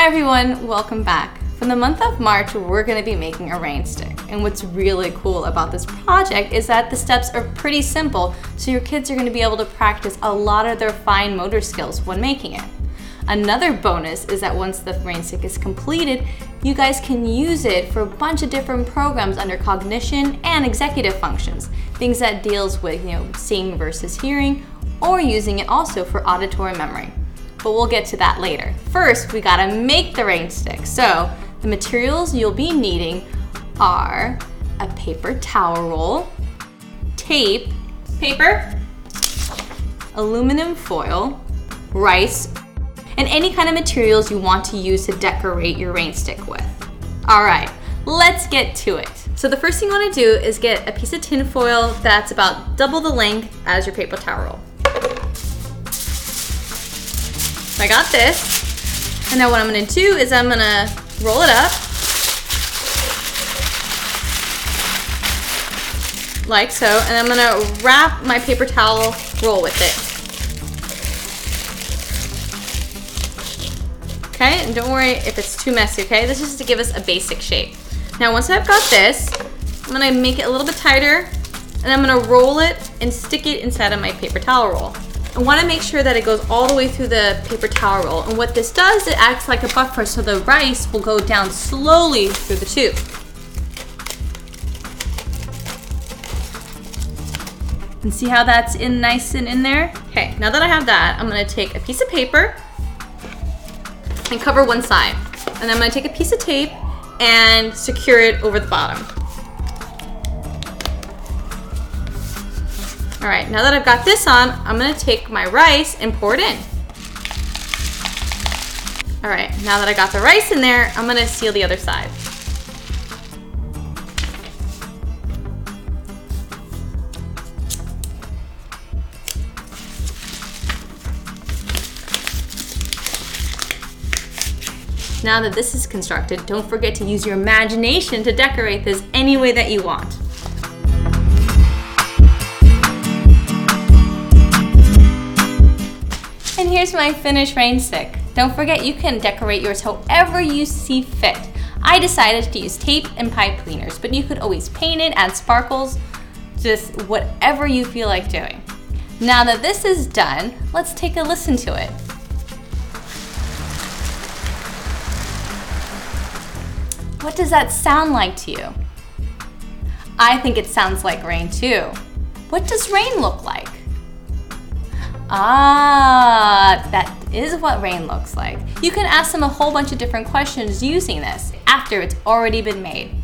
everyone, welcome back. For the month of March, we're gonna be making a rain stick. And what's really cool about this project is that the steps are pretty simple, so your kids are gonna be able to practice a lot of their fine motor skills when making it. Another bonus is that once the rain stick is completed, you guys can use it for a bunch of different programs under cognition and executive functions, things that deals with, you know, seeing versus hearing, or using it also for auditory memory. But we'll get to that later. First, we gotta make the rain stick. So the materials you'll be needing are a paper towel roll, tape, paper, aluminum foil, rice, and any kind of materials you want to use to decorate your rain stick with. All right, let's get to it. So the first thing you wanna do is get a piece of tin foil that's about double the length as your paper towel roll. I got this. And now what I'm gonna do is I'm gonna roll it up. Like so, and I'm gonna wrap my paper towel roll with it. Okay, and don't worry if it's too messy, okay? This is just to give us a basic shape. Now once I've got this, I'm gonna make it a little bit tighter and I'm gonna roll it and stick it inside of my paper towel roll. I wanna make sure that it goes all the way through the paper towel roll. And what this does, it acts like a buffer so the rice will go down slowly through the tube. And see how that's in nice and in there? Okay, now that I have that, I'm gonna take a piece of paper and cover one side. And I'm gonna take a piece of tape and secure it over the bottom. All right, now that I've got this on, I'm gonna take my rice and pour it in. All right, now that I got the rice in there, I'm gonna seal the other side. Now that this is constructed, don't forget to use your imagination to decorate this any way that you want. Here's my finished rain stick. Don't forget you can decorate yours however you see fit. I decided to use tape and pipe cleaners, but you could always paint it, add sparkles, just whatever you feel like doing. Now that this is done, let's take a listen to it. What does that sound like to you? I think it sounds like rain too. What does rain look like? Ah, that is what rain looks like. You can ask them a whole bunch of different questions using this after it's already been made.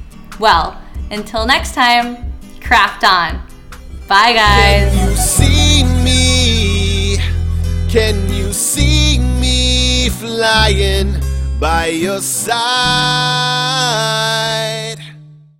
Well, until next time, craft on. Bye guys. Can you see me? Can you see me flying by your side?